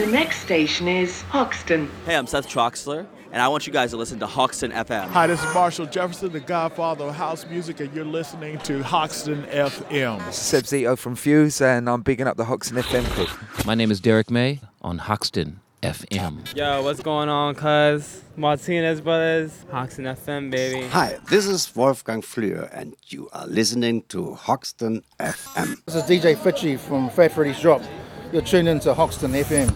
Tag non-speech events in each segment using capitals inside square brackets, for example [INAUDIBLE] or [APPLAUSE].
The next station is Hoxton. Hey, I'm Seth Troxler, and I want you guys to listen to Hoxton FM. Hi, this is Marshall Jefferson, the godfather of house music, and you're listening to Hoxton FM. This is Seb Zito from Fuse, and I'm bigging up the Hoxton FM crew. My name is Derrick May on Hoxton FM. Yo, what's going on, cuz? Martinez Brothers, Hoxton FM, baby. Hi, this is Wolfgang Flür, and you are listening to Hoxton FM. This is DJ Fitchie from Fat Freddy's Drop. You're tuned into Hoxton FM.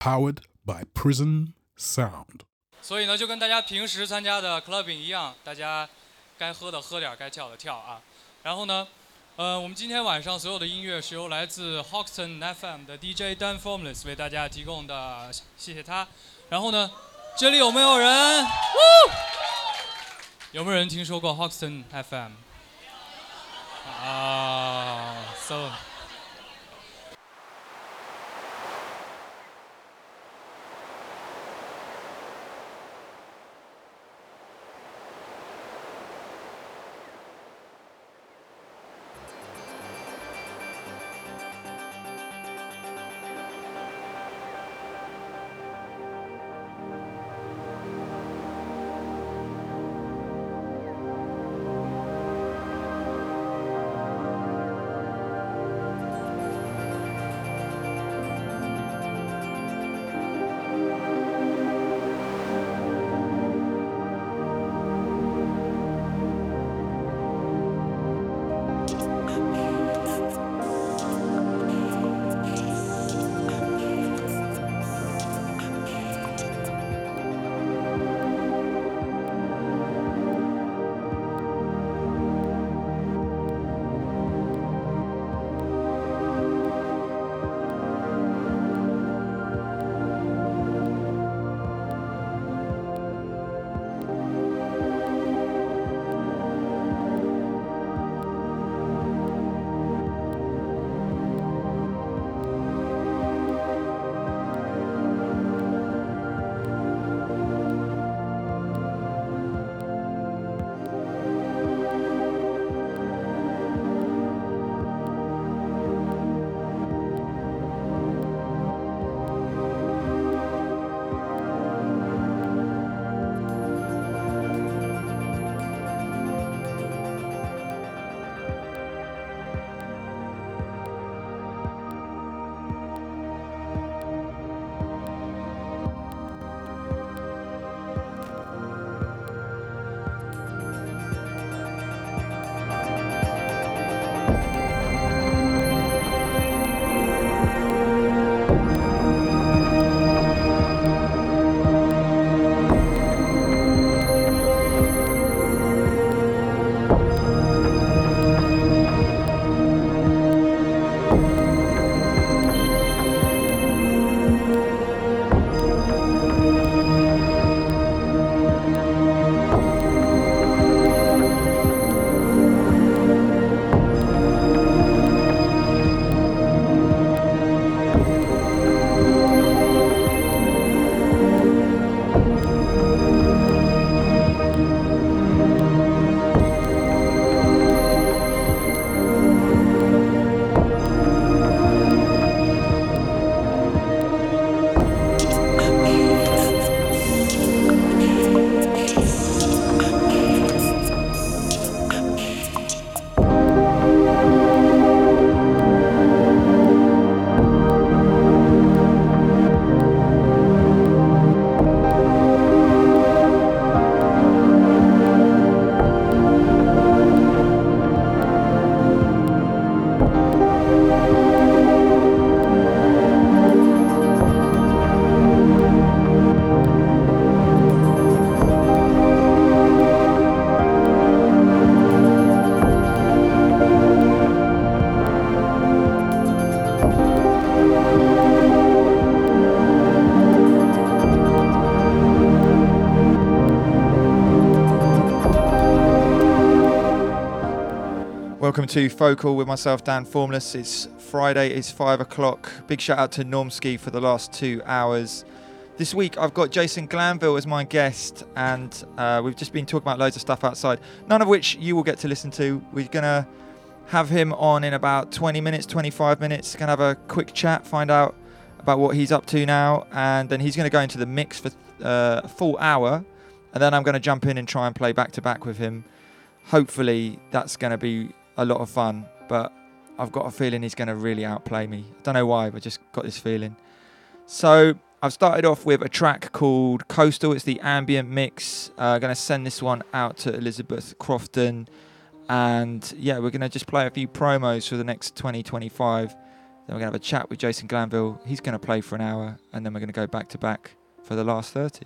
Powered by Prison Sound. 所以呢，就跟大家平时参加的 clubbing 一样，大家该喝的喝点儿，该跳的跳啊。然后呢，呃，我们今天晚上所有的音乐是由来自 Hoxton FM 的 DJ Dan Formless 为大家提供的，谢谢他。然后呢，这里有没有人？有没有人听说过 Hoxton FM？啊，so。Welcome to Focal with myself, Dan Formless. It's Friday, it's five o'clock. Big shout out to Normski for the last two hours. This week I've got Jason Glanville as my guest, and uh, we've just been talking about loads of stuff outside, none of which you will get to listen to. We're gonna have him on in about 20 minutes, 25 minutes. Gonna have a quick chat, find out about what he's up to now, and then he's going to go into the mix for uh, a full hour, and then I'm going to jump in and try and play back to back with him. Hopefully, that's going to be a lot of fun, but I've got a feeling he's going to really outplay me. I don't know why, but just got this feeling. So I've started off with a track called Coastal. It's the ambient mix. Uh, going to send this one out to Elizabeth Crofton. And yeah, we're going to just play a few promos for the next 2025. then we're going to have a chat with Jason Glanville. He's going to play for an hour. And then we're going to go back to back for the last 30.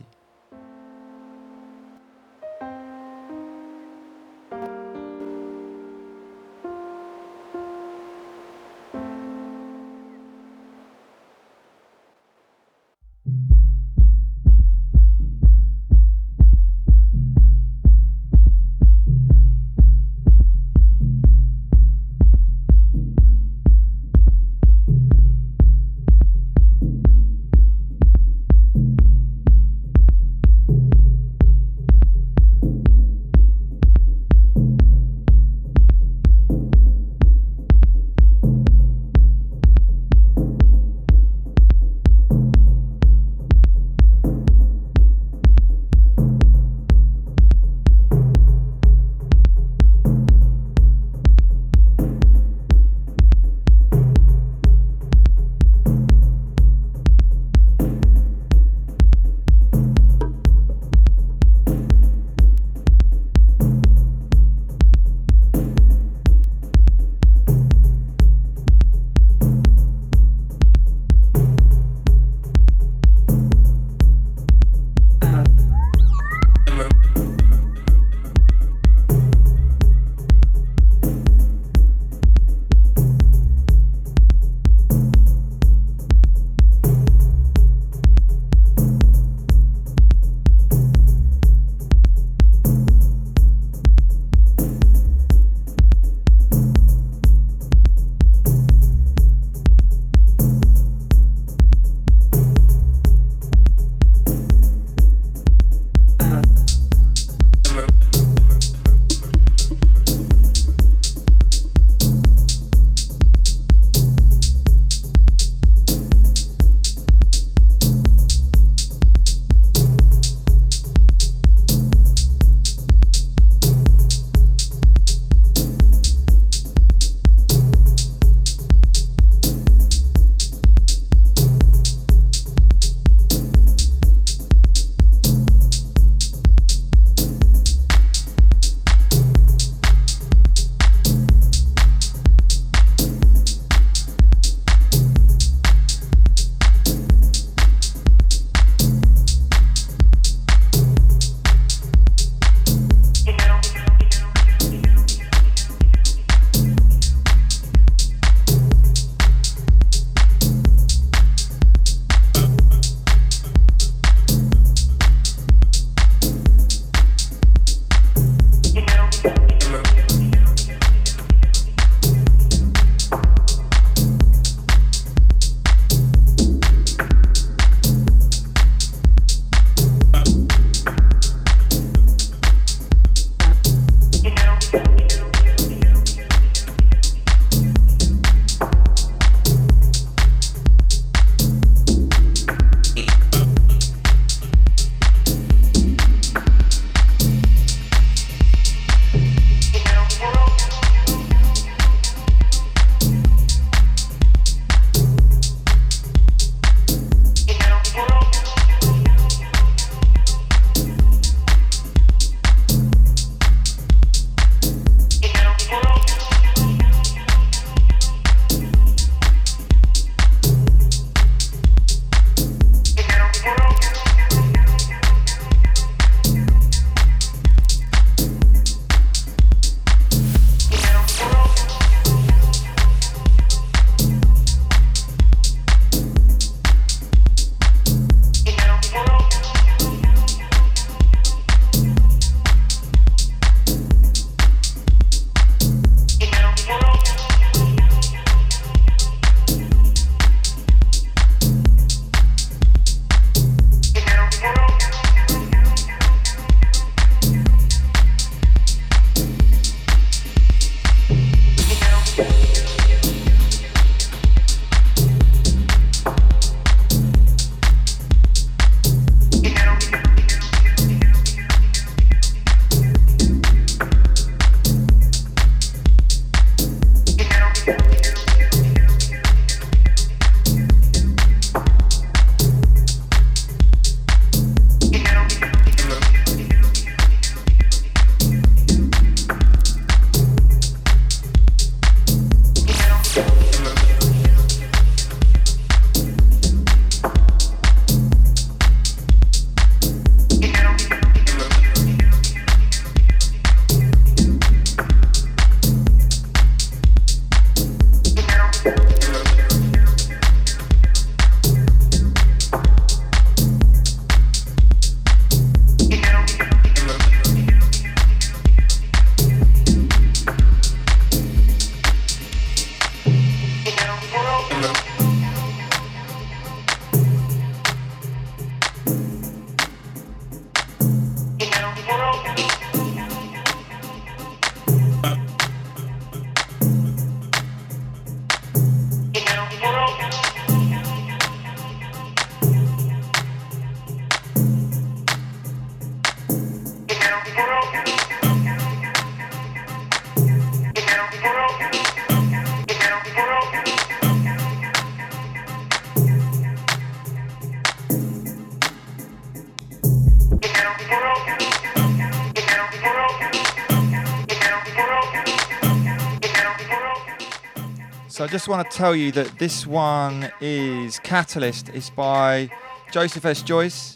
Just want to tell you that this one is Catalyst. It's by Joseph S. Joyce.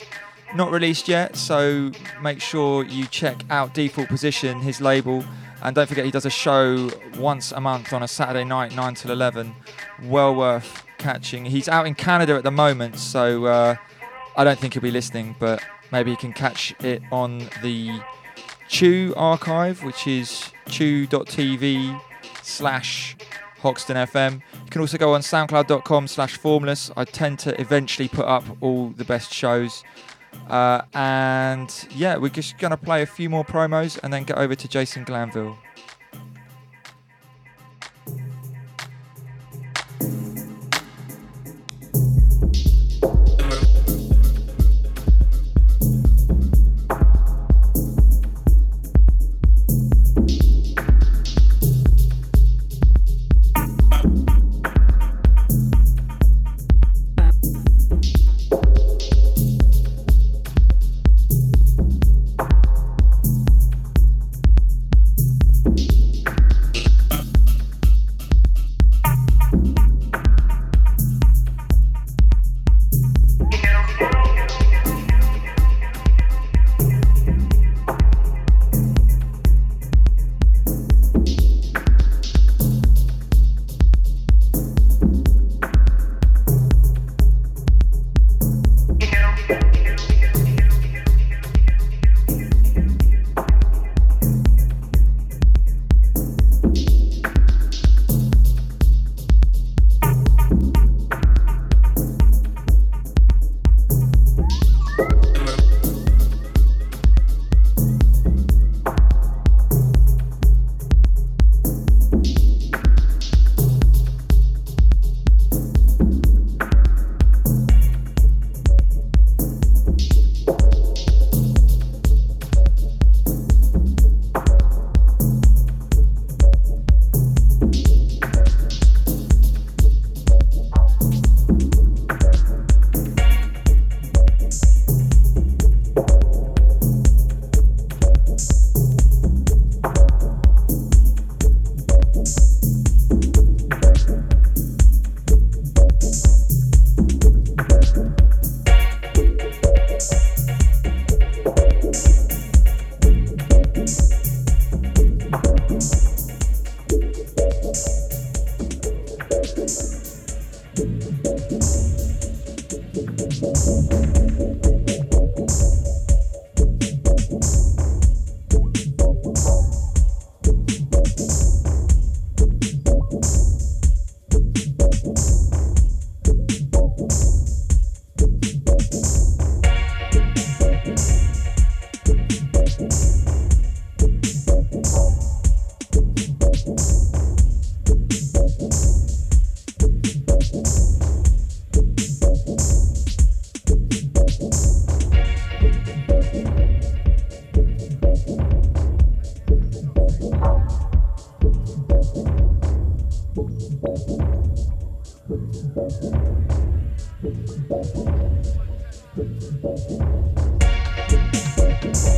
Not released yet, so make sure you check out Default Position, his label. And don't forget, he does a show once a month on a Saturday night, 9 till 11. Well worth catching. He's out in Canada at the moment, so uh, I don't think he'll be listening, but maybe he can catch it on the Chew archive, which is chew.tv slash Hoxton FM. You can also go on soundcloud.com slash formless. I tend to eventually put up all the best shows. Uh, and yeah, we're just going to play a few more promos and then get over to Jason Glanville. Thank you.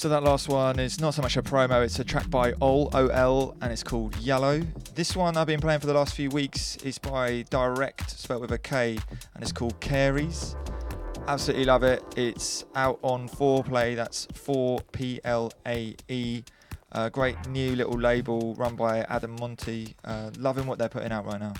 So that last one is not so much a promo, it's a track by Ol, O-L, and it's called Yellow. This one I've been playing for the last few weeks is by Direct, spelled with a K, and it's called Caries. Absolutely love it. It's out on 4Plae, that's 4-P-L-A-E. Uh, great new little label run by Adam Monty. Uh, loving what they're putting out right now.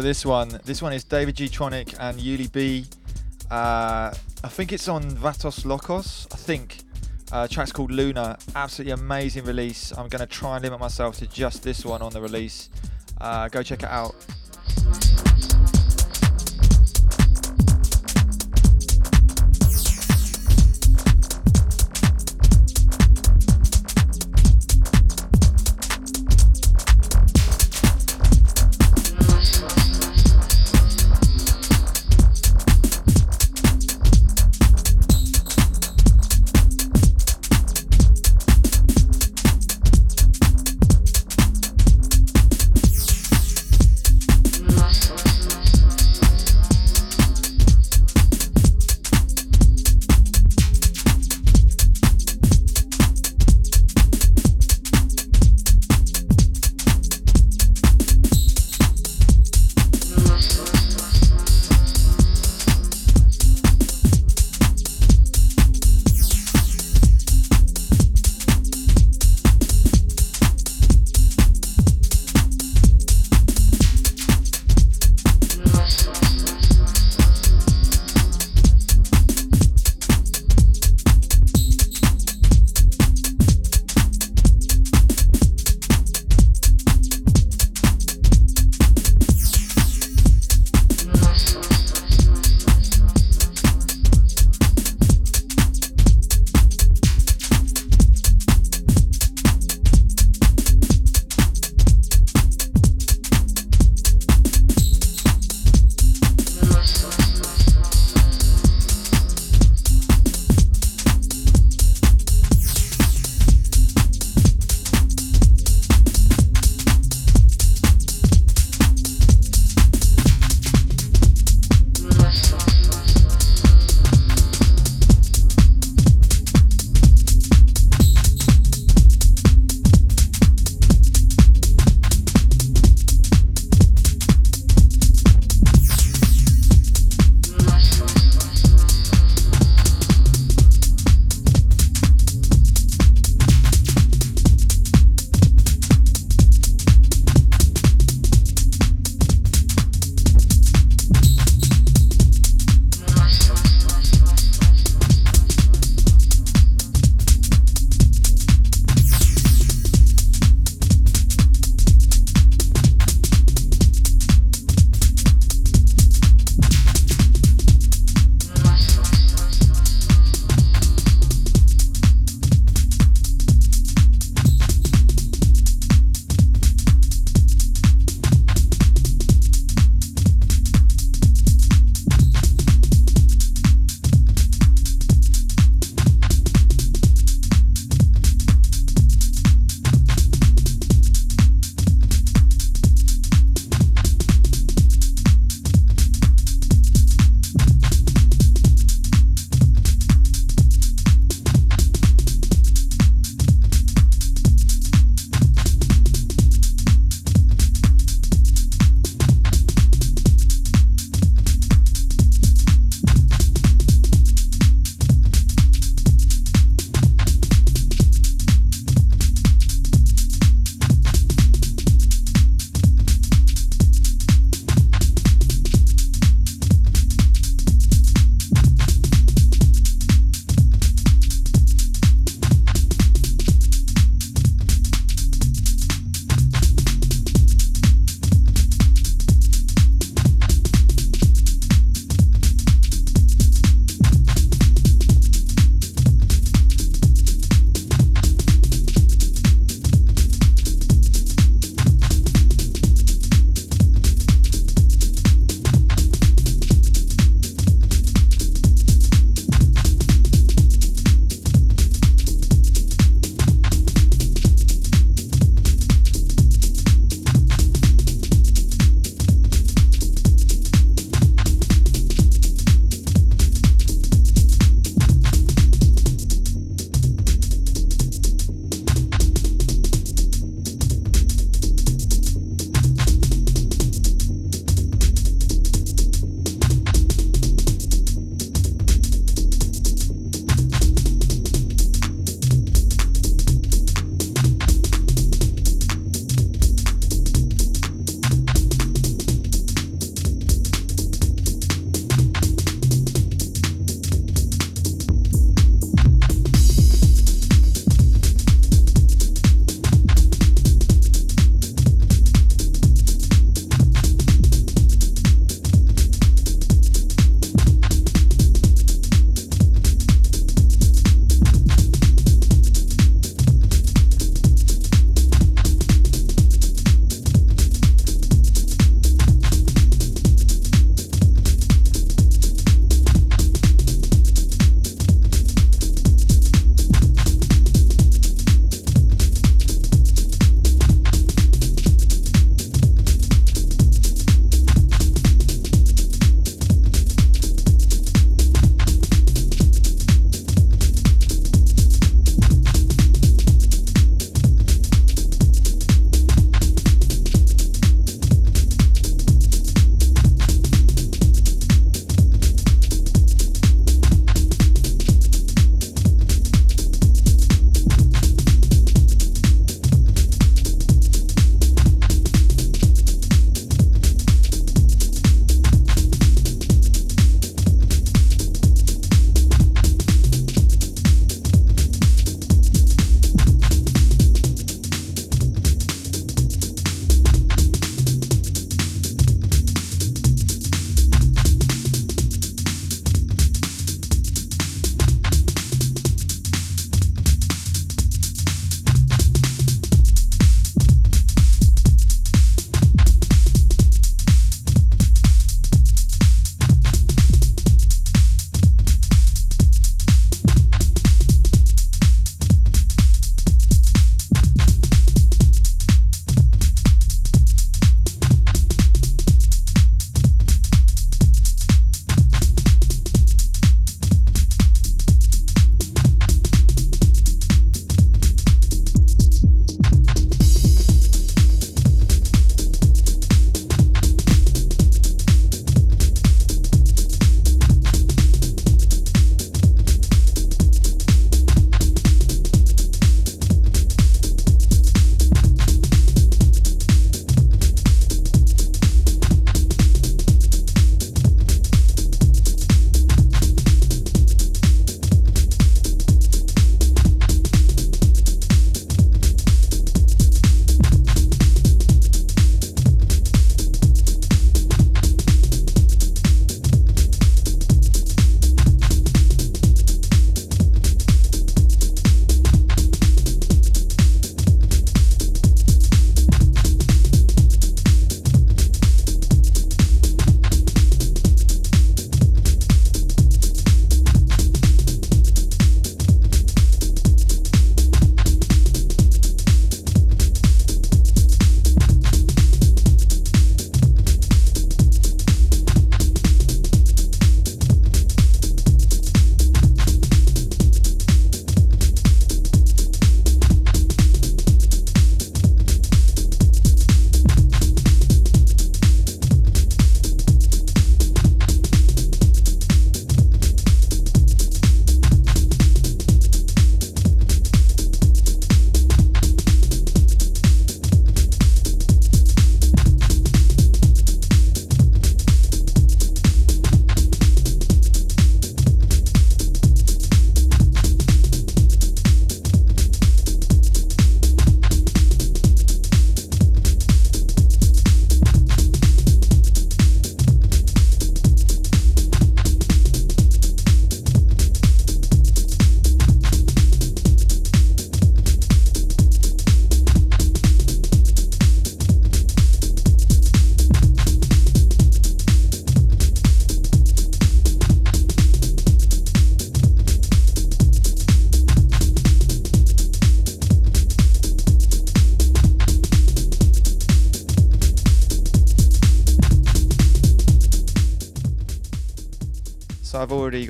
So this one, this one is David Gtronic and Yuli B. Uh, I think it's on Vatos Locos. I think. Uh, track's called Luna. Absolutely amazing release. I'm going to try and limit myself to just this one on the release. Uh, go check it out.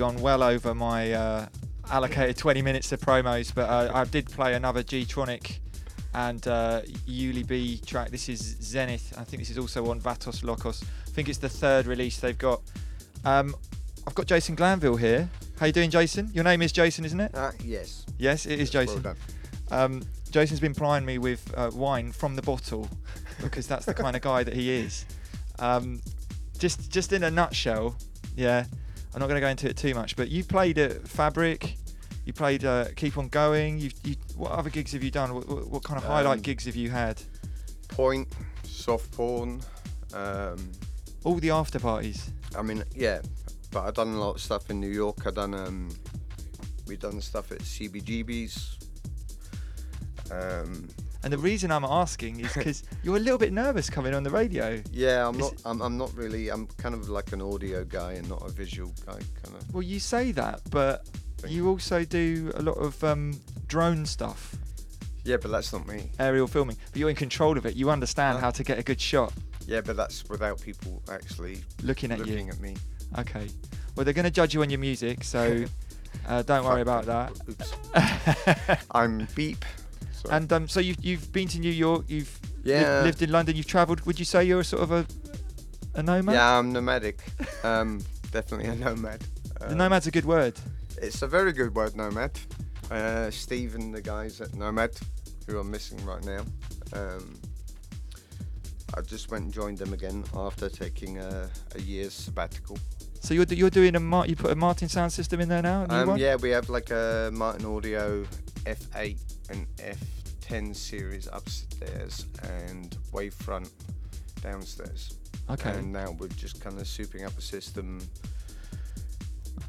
Gone well over my uh, allocated 20 minutes of promos. But uh, I did play another Gtronic and uh, Yuli B track. This is Zenith. I think this is also on Vatos Locos. I think it's the third release they've got. Um, I've got Jason Glanville here. How you doing, Jason? Your name is Jason, isn't it? Uh, yes. Yes, it is Jason. Um, Jason's been plying me with uh, wine from the bottle [LAUGHS] because that's the kind of guy that he is. Um, just, just in a nutshell, yeah. I'm not going to go into it too much, but you played at Fabric. You played uh, Keep On Going. You, you, what other gigs have you done? What, what, what kind of highlight Um, gigs have you had? Point, soft porn. Um, All the after parties. I mean, yeah, but I've done a lot of stuff in New York. I've done um, we done stuff at CBGB's. And the reason I'm asking is [LAUGHS] because you're a little bit nervous coming on the radio. yeah, I'm Is not. I'm, I'm not really. I'm kind of like an audio guy and not a visual guy. Kind of. Well, you say that, but you also do a lot of um, drone stuff, Yeah, but that's not me. aerial filming. But you're in control of it. You understand how to get a good shot Yeah, but that's without people actually looking at looking you. Looking at me. Okay. Well, they're going to judge you on your music, so [LAUGHS] uh, don't worry about that. Oops. [LAUGHS] I'm beep. Sorry. And um, so you've, you've been to New York, you've li- Yeah. lived in London, you've travelled. Would you say you're a sort of a, a nomad? Yeah, I'm nomadic. [LAUGHS] Um, definitely a nomad. The Um, nomad's a good word. It's a very good word, nomad. Uh, Steve and the guys at Nomad, who are missing right now. Um, I just went and joined them again after taking a, a year's sabbatical. So you're, you're doing a Mar- you put a Martin sound system in there now? Um, yeah, we have like a Martin Audio F8 and F10 series upstairs and Wavefront downstairs. Okay. And now we're just kind of souping up a system.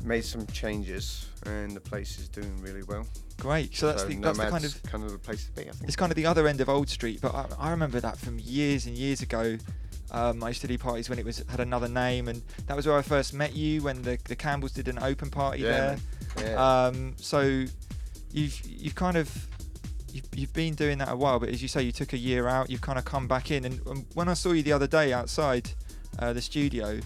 Made some changes, and the place is doing really well. Great. So that's the, that's the kind of kind of the place to be. I think. it's kind of the other end of Old Street, but I, I remember that from years and years ago. Um, I used to do parties when it was had another name, and that was where I first met you when the, the Campbells did an open party Yeah, there. Yeah. Um, so you've you've kind of you've, you've been doing that a while, but as you say, you took a year out. You've kind of come back in, and, and when I saw you the other day outside uh, the studio,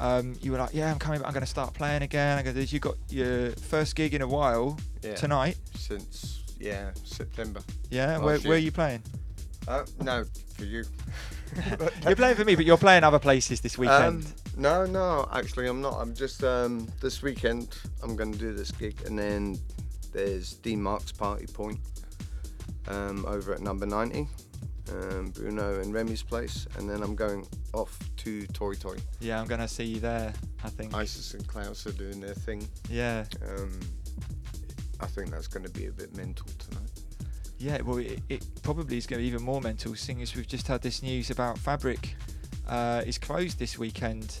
um, you were like, "Yeah, I'm coming. I'm going to start playing again." I go, "You got your first gig in a while Yeah. tonight." Since yeah September. Yeah, where, where are you playing? Uh, no, for you. [LAUGHS] [LAUGHS] You're playing for me, but you're playing other places this weekend. Um, no, no, actually, I'm not. I'm just um, this weekend. I'm going to do this gig, and then there's Dean Mark's Party Point um, over at Number 90, um, Bruno and Remy's place, and then I'm going off to Toy Toy. yeah, I'm going to see you there. I think. Isis and Klaus are doing their thing. Yeah, Um, I think that's going to be a bit mental tonight. yeah. Well, it, it probably is going to be even more mental, seeing as we've just had this news about Fabric uh, is closed this weekend.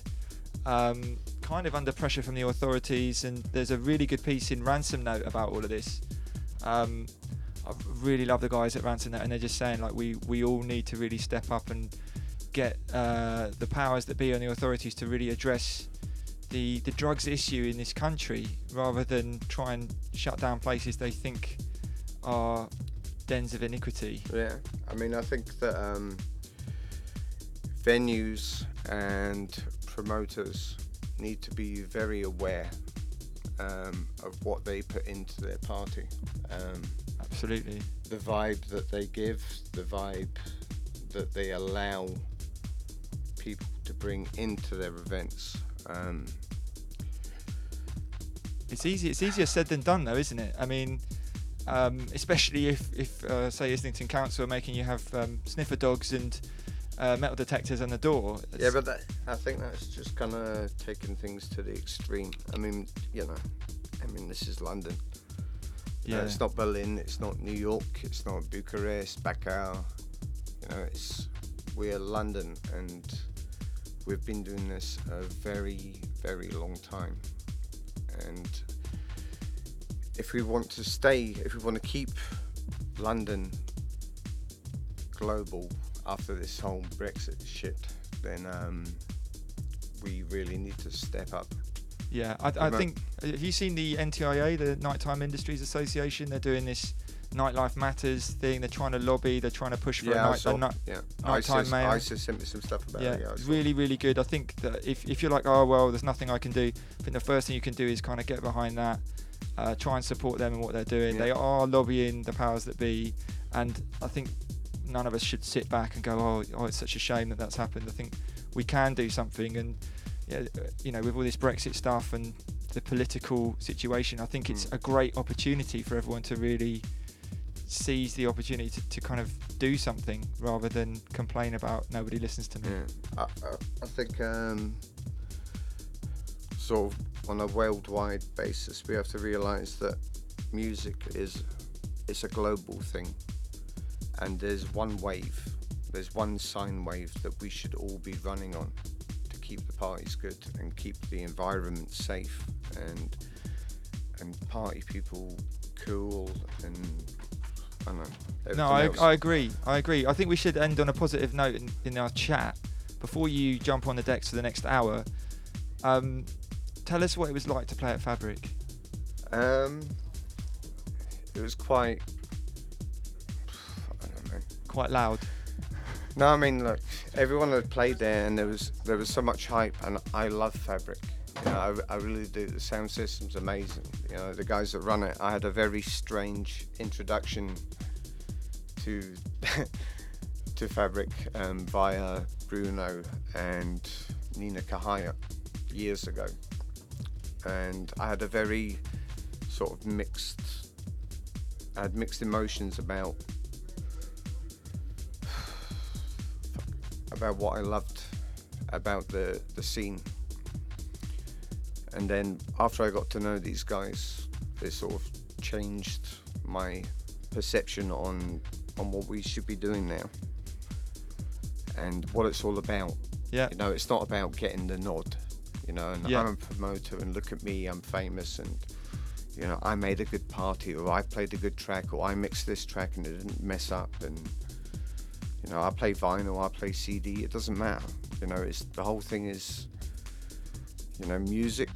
Um, kind of under pressure from the authorities, and there's a really good piece in Ransom Note about all of this. Um, I really love the guys at Ransom Note, and they're just saying like we we all need to really step up and get uh, the powers that be on the authorities to really address the the drugs issue in this country, rather than try and shut down places they think are dens of iniquity. Yeah, I mean, I think that um, venues and promoters need to be very aware um, of what they put into their party. Um, Absolutely. the vibe that they give, the vibe that they allow people to bring into their events. Um, It's easy. It's easier said than done, though, isn't it? I mean, um, especially if, if uh, say, Islington Council are making you have um, sniffer dogs and uh, metal detectors on the door. yeah, but that, I think that's just kind of taking things to the extreme. I mean, you know, I mean, this is London. Yeah. it's not Berlin, it's not New York, it's not Bucharest, Bacau. You know, it's we're London, and we've been doing this a very, very long time. And if we want to stay, if we want to keep London global after this whole Brexit shit, then um, we really need to step up. Yeah, I, I think. Have you seen the NTIA, the Nighttime Industries Association? They're doing this nightlife matters thing. They're trying to lobby. They're trying to push for Yeah, a night, saw- a night, yeah. nighttime ISIS, mail. ISIS sent me some stuff about yeah, it. Yeah, really, really good. I think that if, if you're like, oh well, there's nothing I can do. I think the first thing you can do is kind of get behind that, uh, try and support them and what they're doing. Yeah. They are lobbying the powers that be, and I think none of us should sit back and go, oh, oh, it's such a shame that that's happened. I think we can do something, and uh, you know, with all this Brexit stuff and the political situation, I think it's Mm. a great opportunity for everyone to really seize the opportunity to, to kind of do something rather than complain about nobody listens to me. Yeah, I, I, I think um, sort of on a worldwide basis, we have to realise that music is it's a global thing, and there's one wave, there's one sine wave that we should all be running on to keep the parties good and keep the environment safe and and party people cool and I don't know. No, I. I agree. I agree. I think we should end on a positive note in, in our chat before you jump on the decks for the next hour. Um, tell us what it was like to play at Fabric. Um, it was quite. I don't know. Quite loud. No, I mean, look, everyone had played there, and there was there was so much hype, and I love Fabric. You know, I, I really do. The sound system's amazing. You know, the guys that run it. I had a very strange introduction to [LAUGHS] to Fabric um, via Bruno and Nina Kahaya years ago, and I had a very sort of mixed. I had mixed emotions about about what I loved about the the scene. And then after I got to know these guys, it sort of changed my perception on on what we should be doing now and what it's all about. Yeah. You know, it's not about getting the nod. You know, and Yeah. I'm a promoter and look at me, I'm famous and you know, I made a good party or I played a good track or I mixed this track and it didn't mess up and you know, I play vinyl, I play CD, it doesn't matter. You know, it's the whole thing is you know, music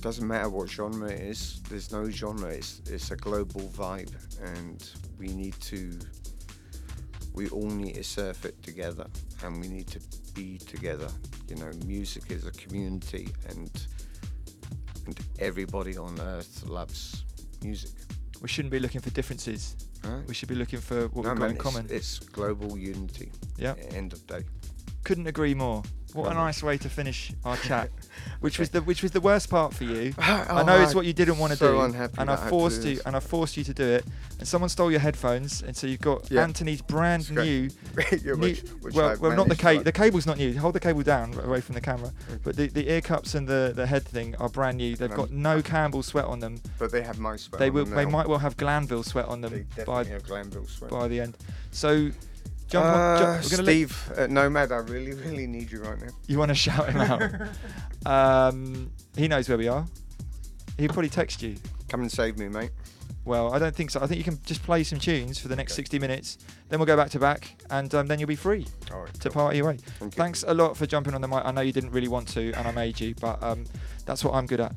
doesn't matter what genre it is. There's no genre. It's it's a global vibe, and we need to. We all need to surf it together, and we need to be together. You know, music is a community, and and everybody on earth loves music. We shouldn't be looking for differences. Right. We should be looking for what No, we've got man, in it's, common. It's global unity. Yeah. End of day. Couldn't agree more. What a nice way to finish our [LAUGHS] chat. Which was the which was the worst part for you. [SIGHS] Oh, I Oh, know it's what you didn't want to so do, unhappy and I I forced you, and I forced you to do it. And someone stole your headphones, and so you've got Yeah. Anthony's brand new. [LAUGHS] Yeah, which- which well, I've well, not the cable. The cable's not new. Hold the cable down away from the camera. But the, the ear cups and the, the head thing are brand new. They've And got I'm- no Campbell sweat on them. But they have my sweat They will. They might well have Glanville sweat on them They by have Glanville sweat. by the end. So on. Uh, Jump, we're gonna let- Steve at Nomad, I really, really need you right now. You want to shout him out? [LAUGHS] um, he knows where we are. He'll probably text you. Come and save me, mate. Well, I don't think so. I think you can just play some tunes for the next 60 minutes. Then we'll go back to back, and um, then you'll be free All right, to cool. party away. Thank you. Thanks a lot for jumping on the mic. I know you didn't really want to, and I made you, but um, that's what I'm good at.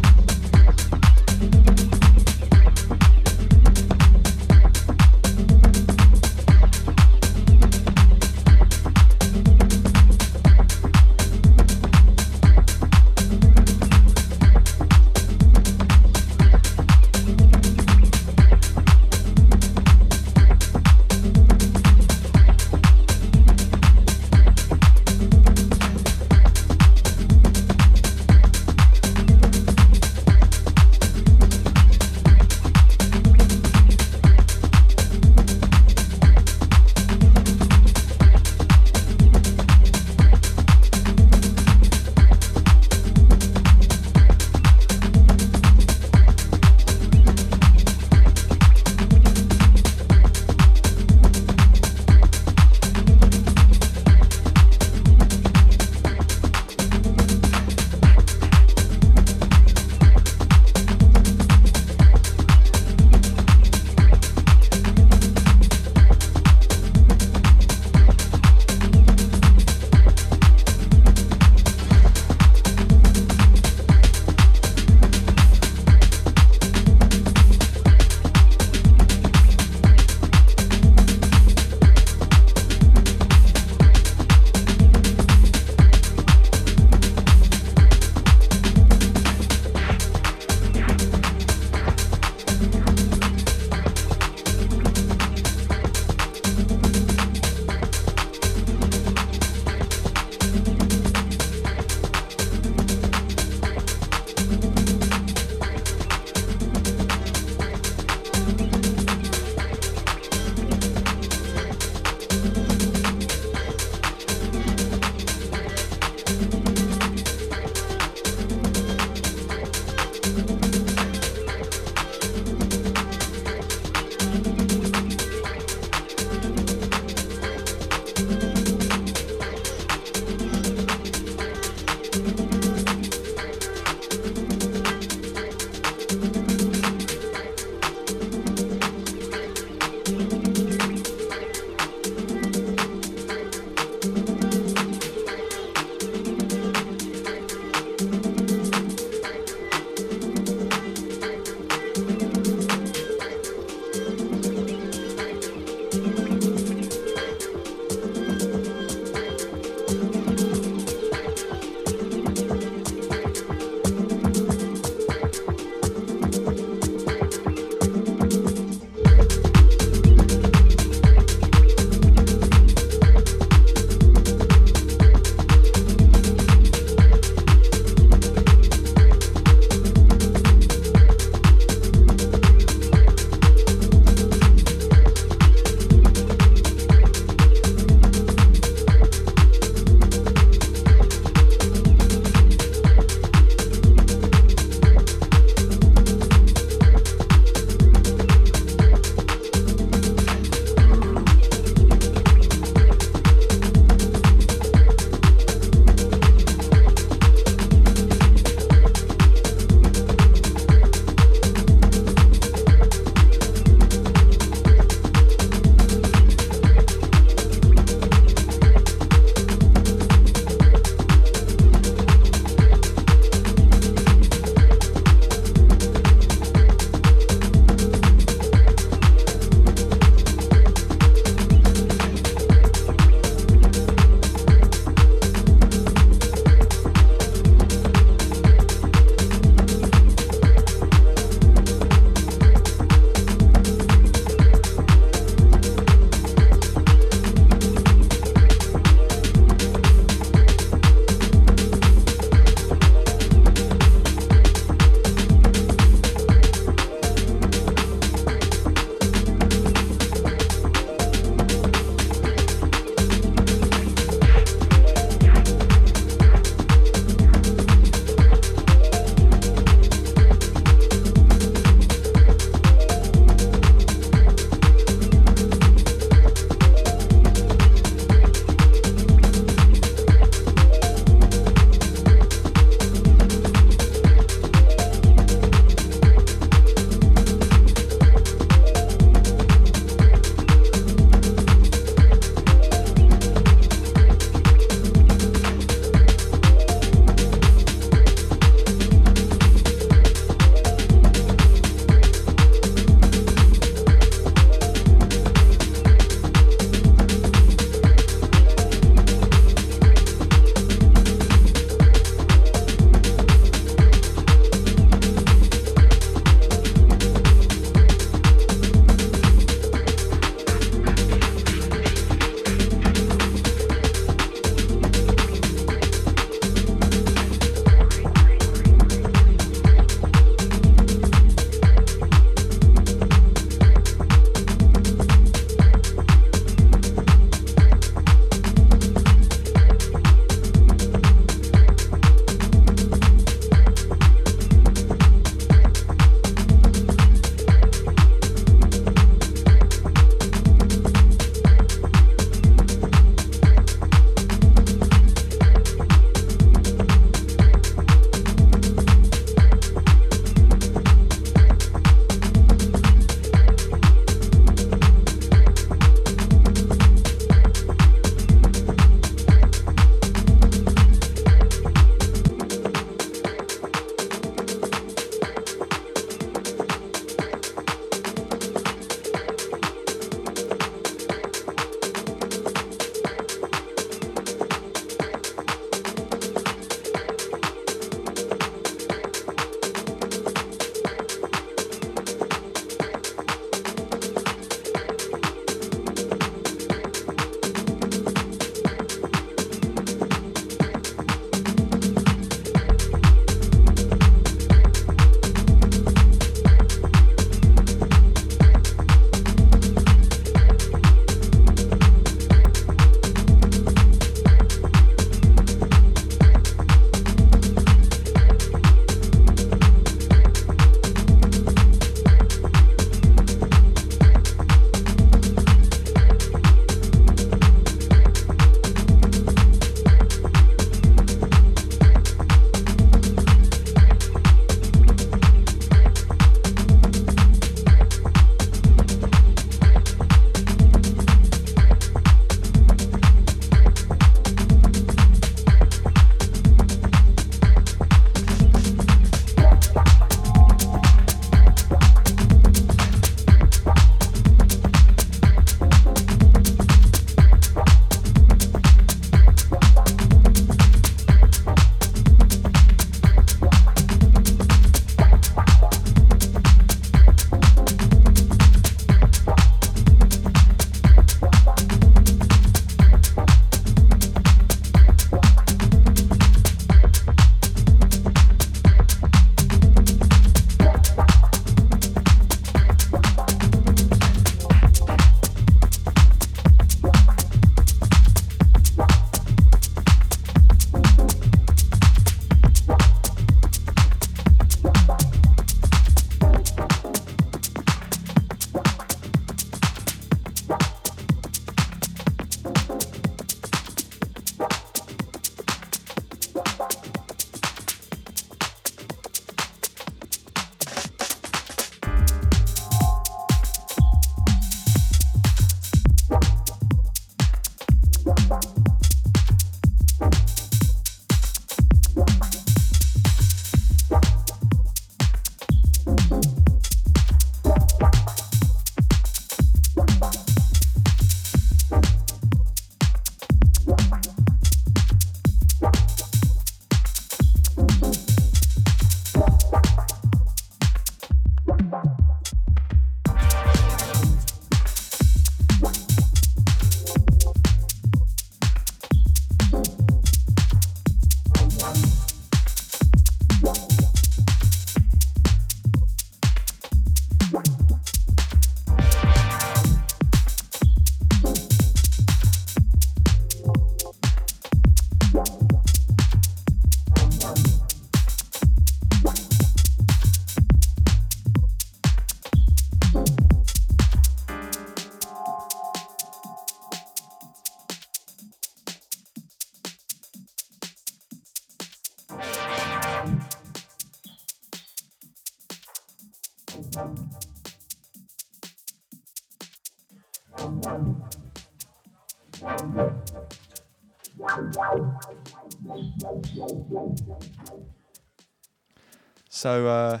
So uh,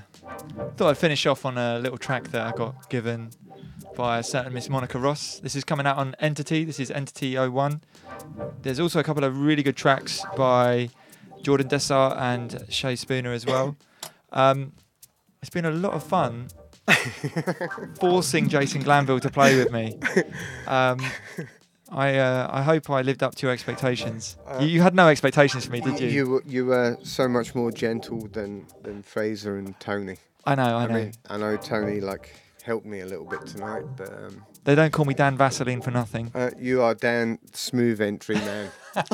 thought I'd finish off on a little track that I got given by a certain Miss Monica Ross. This is coming out on Entity. This is Entity 01. There's also a couple of really good tracks by Jordan Dessart and Shay Spooner as well. Um, it's been a lot of fun [LAUGHS] forcing Jason Glanville to play with me. Um, I uh, I hope I lived up to your expectations. you, you had no expectations for me, did you? You were- you were so much more gentle than than Fraser and Tony. I know, I know. mean, I know Tony like helped me a little bit tonight, but um, They don't call me Dan Vaseline for nothing. uh, you are Dan smooth entry man. [LAUGHS]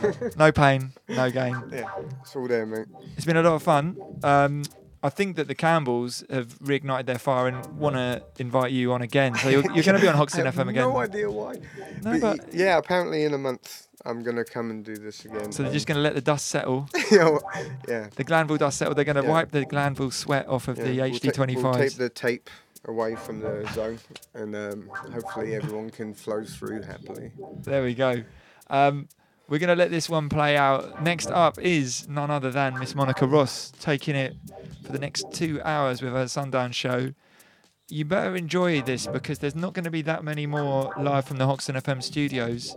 [LAUGHS] no pain, no gain. Yeah, it's all there, mate. It's been a lot of fun. Um, I think that the Campbells have reignited their fire and want to invite you on again. So you're, you're going to be on Hoxton [LAUGHS] I have FM again. No idea why. No, but, but- yeah, apparently in a month I'm gonna come and do this again. So they're just going to let the dust settle. [LAUGHS] yeah, well, yeah. The Glanville dust settle. They're going to Yeah. wipe the Glanville sweat off of Yeah, the we'll ta- HD25s. We'll tape the tape away from the zone, and um, hopefully everyone can flow through happily. There we go. Um, we're going to let this one play out. Next up is none other than Miss Monica Ross taking it for the next two hours with her Sundown show. You better enjoy this because there's not going to be that many more live from the Hoxton FM studios.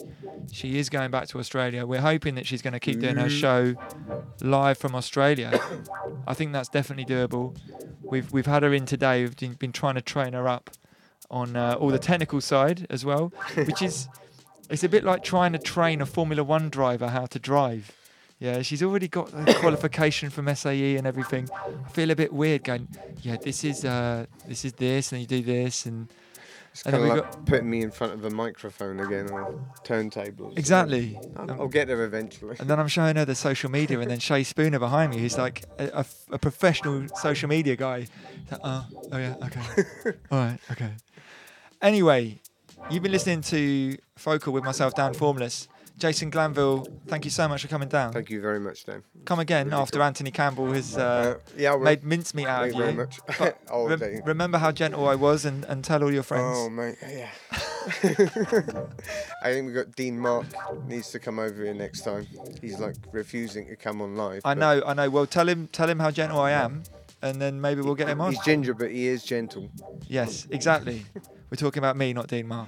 She is going back to Australia. We're hoping that she's going to keep doing her Mm. show live from Australia. [COUGHS] I think that's definitely doable. We've we've had her in today. We've been, been trying to train her up on uh, all the technical side as well, which is it's a bit like trying to train a Formula One driver how to drive. Yeah, she's already got the [COUGHS] qualification from SAE and everything. I feel a bit weird going, yeah, this is uh, this is this, and you do this, and It's kind of like got putting me in front of a microphone again or turntables. Exactly. I'll, Um, I'll get there eventually. and then I'm showing her the social media, and then [LAUGHS] Shay Spooner behind me, who's like a professional social media guy. Like, oh, oh yeah, okay, [LAUGHS] all right, okay. Anyway, you've been listening to Focal with myself, Dan Formless. Jason Glanville, thank you so much for coming down. Thank you very much, Dan. Come again after Anthony Campbell has uh, Uh, yeah, made mincemeat out of you you. very much. [LAUGHS] Oh, Dave. remember how gentle I was, and, and tell all your friends. Oh mate, yeah. [LAUGHS] I think we've got Dean Mark needs to come over here next time. He's like refusing to come on live. I know, I know. Well, tell him, tell him how gentle I am, and then maybe we'll get him on. He's ginger, but he is gentle. Yes, exactly. [LAUGHS] We're talking about me, not Dean Mark.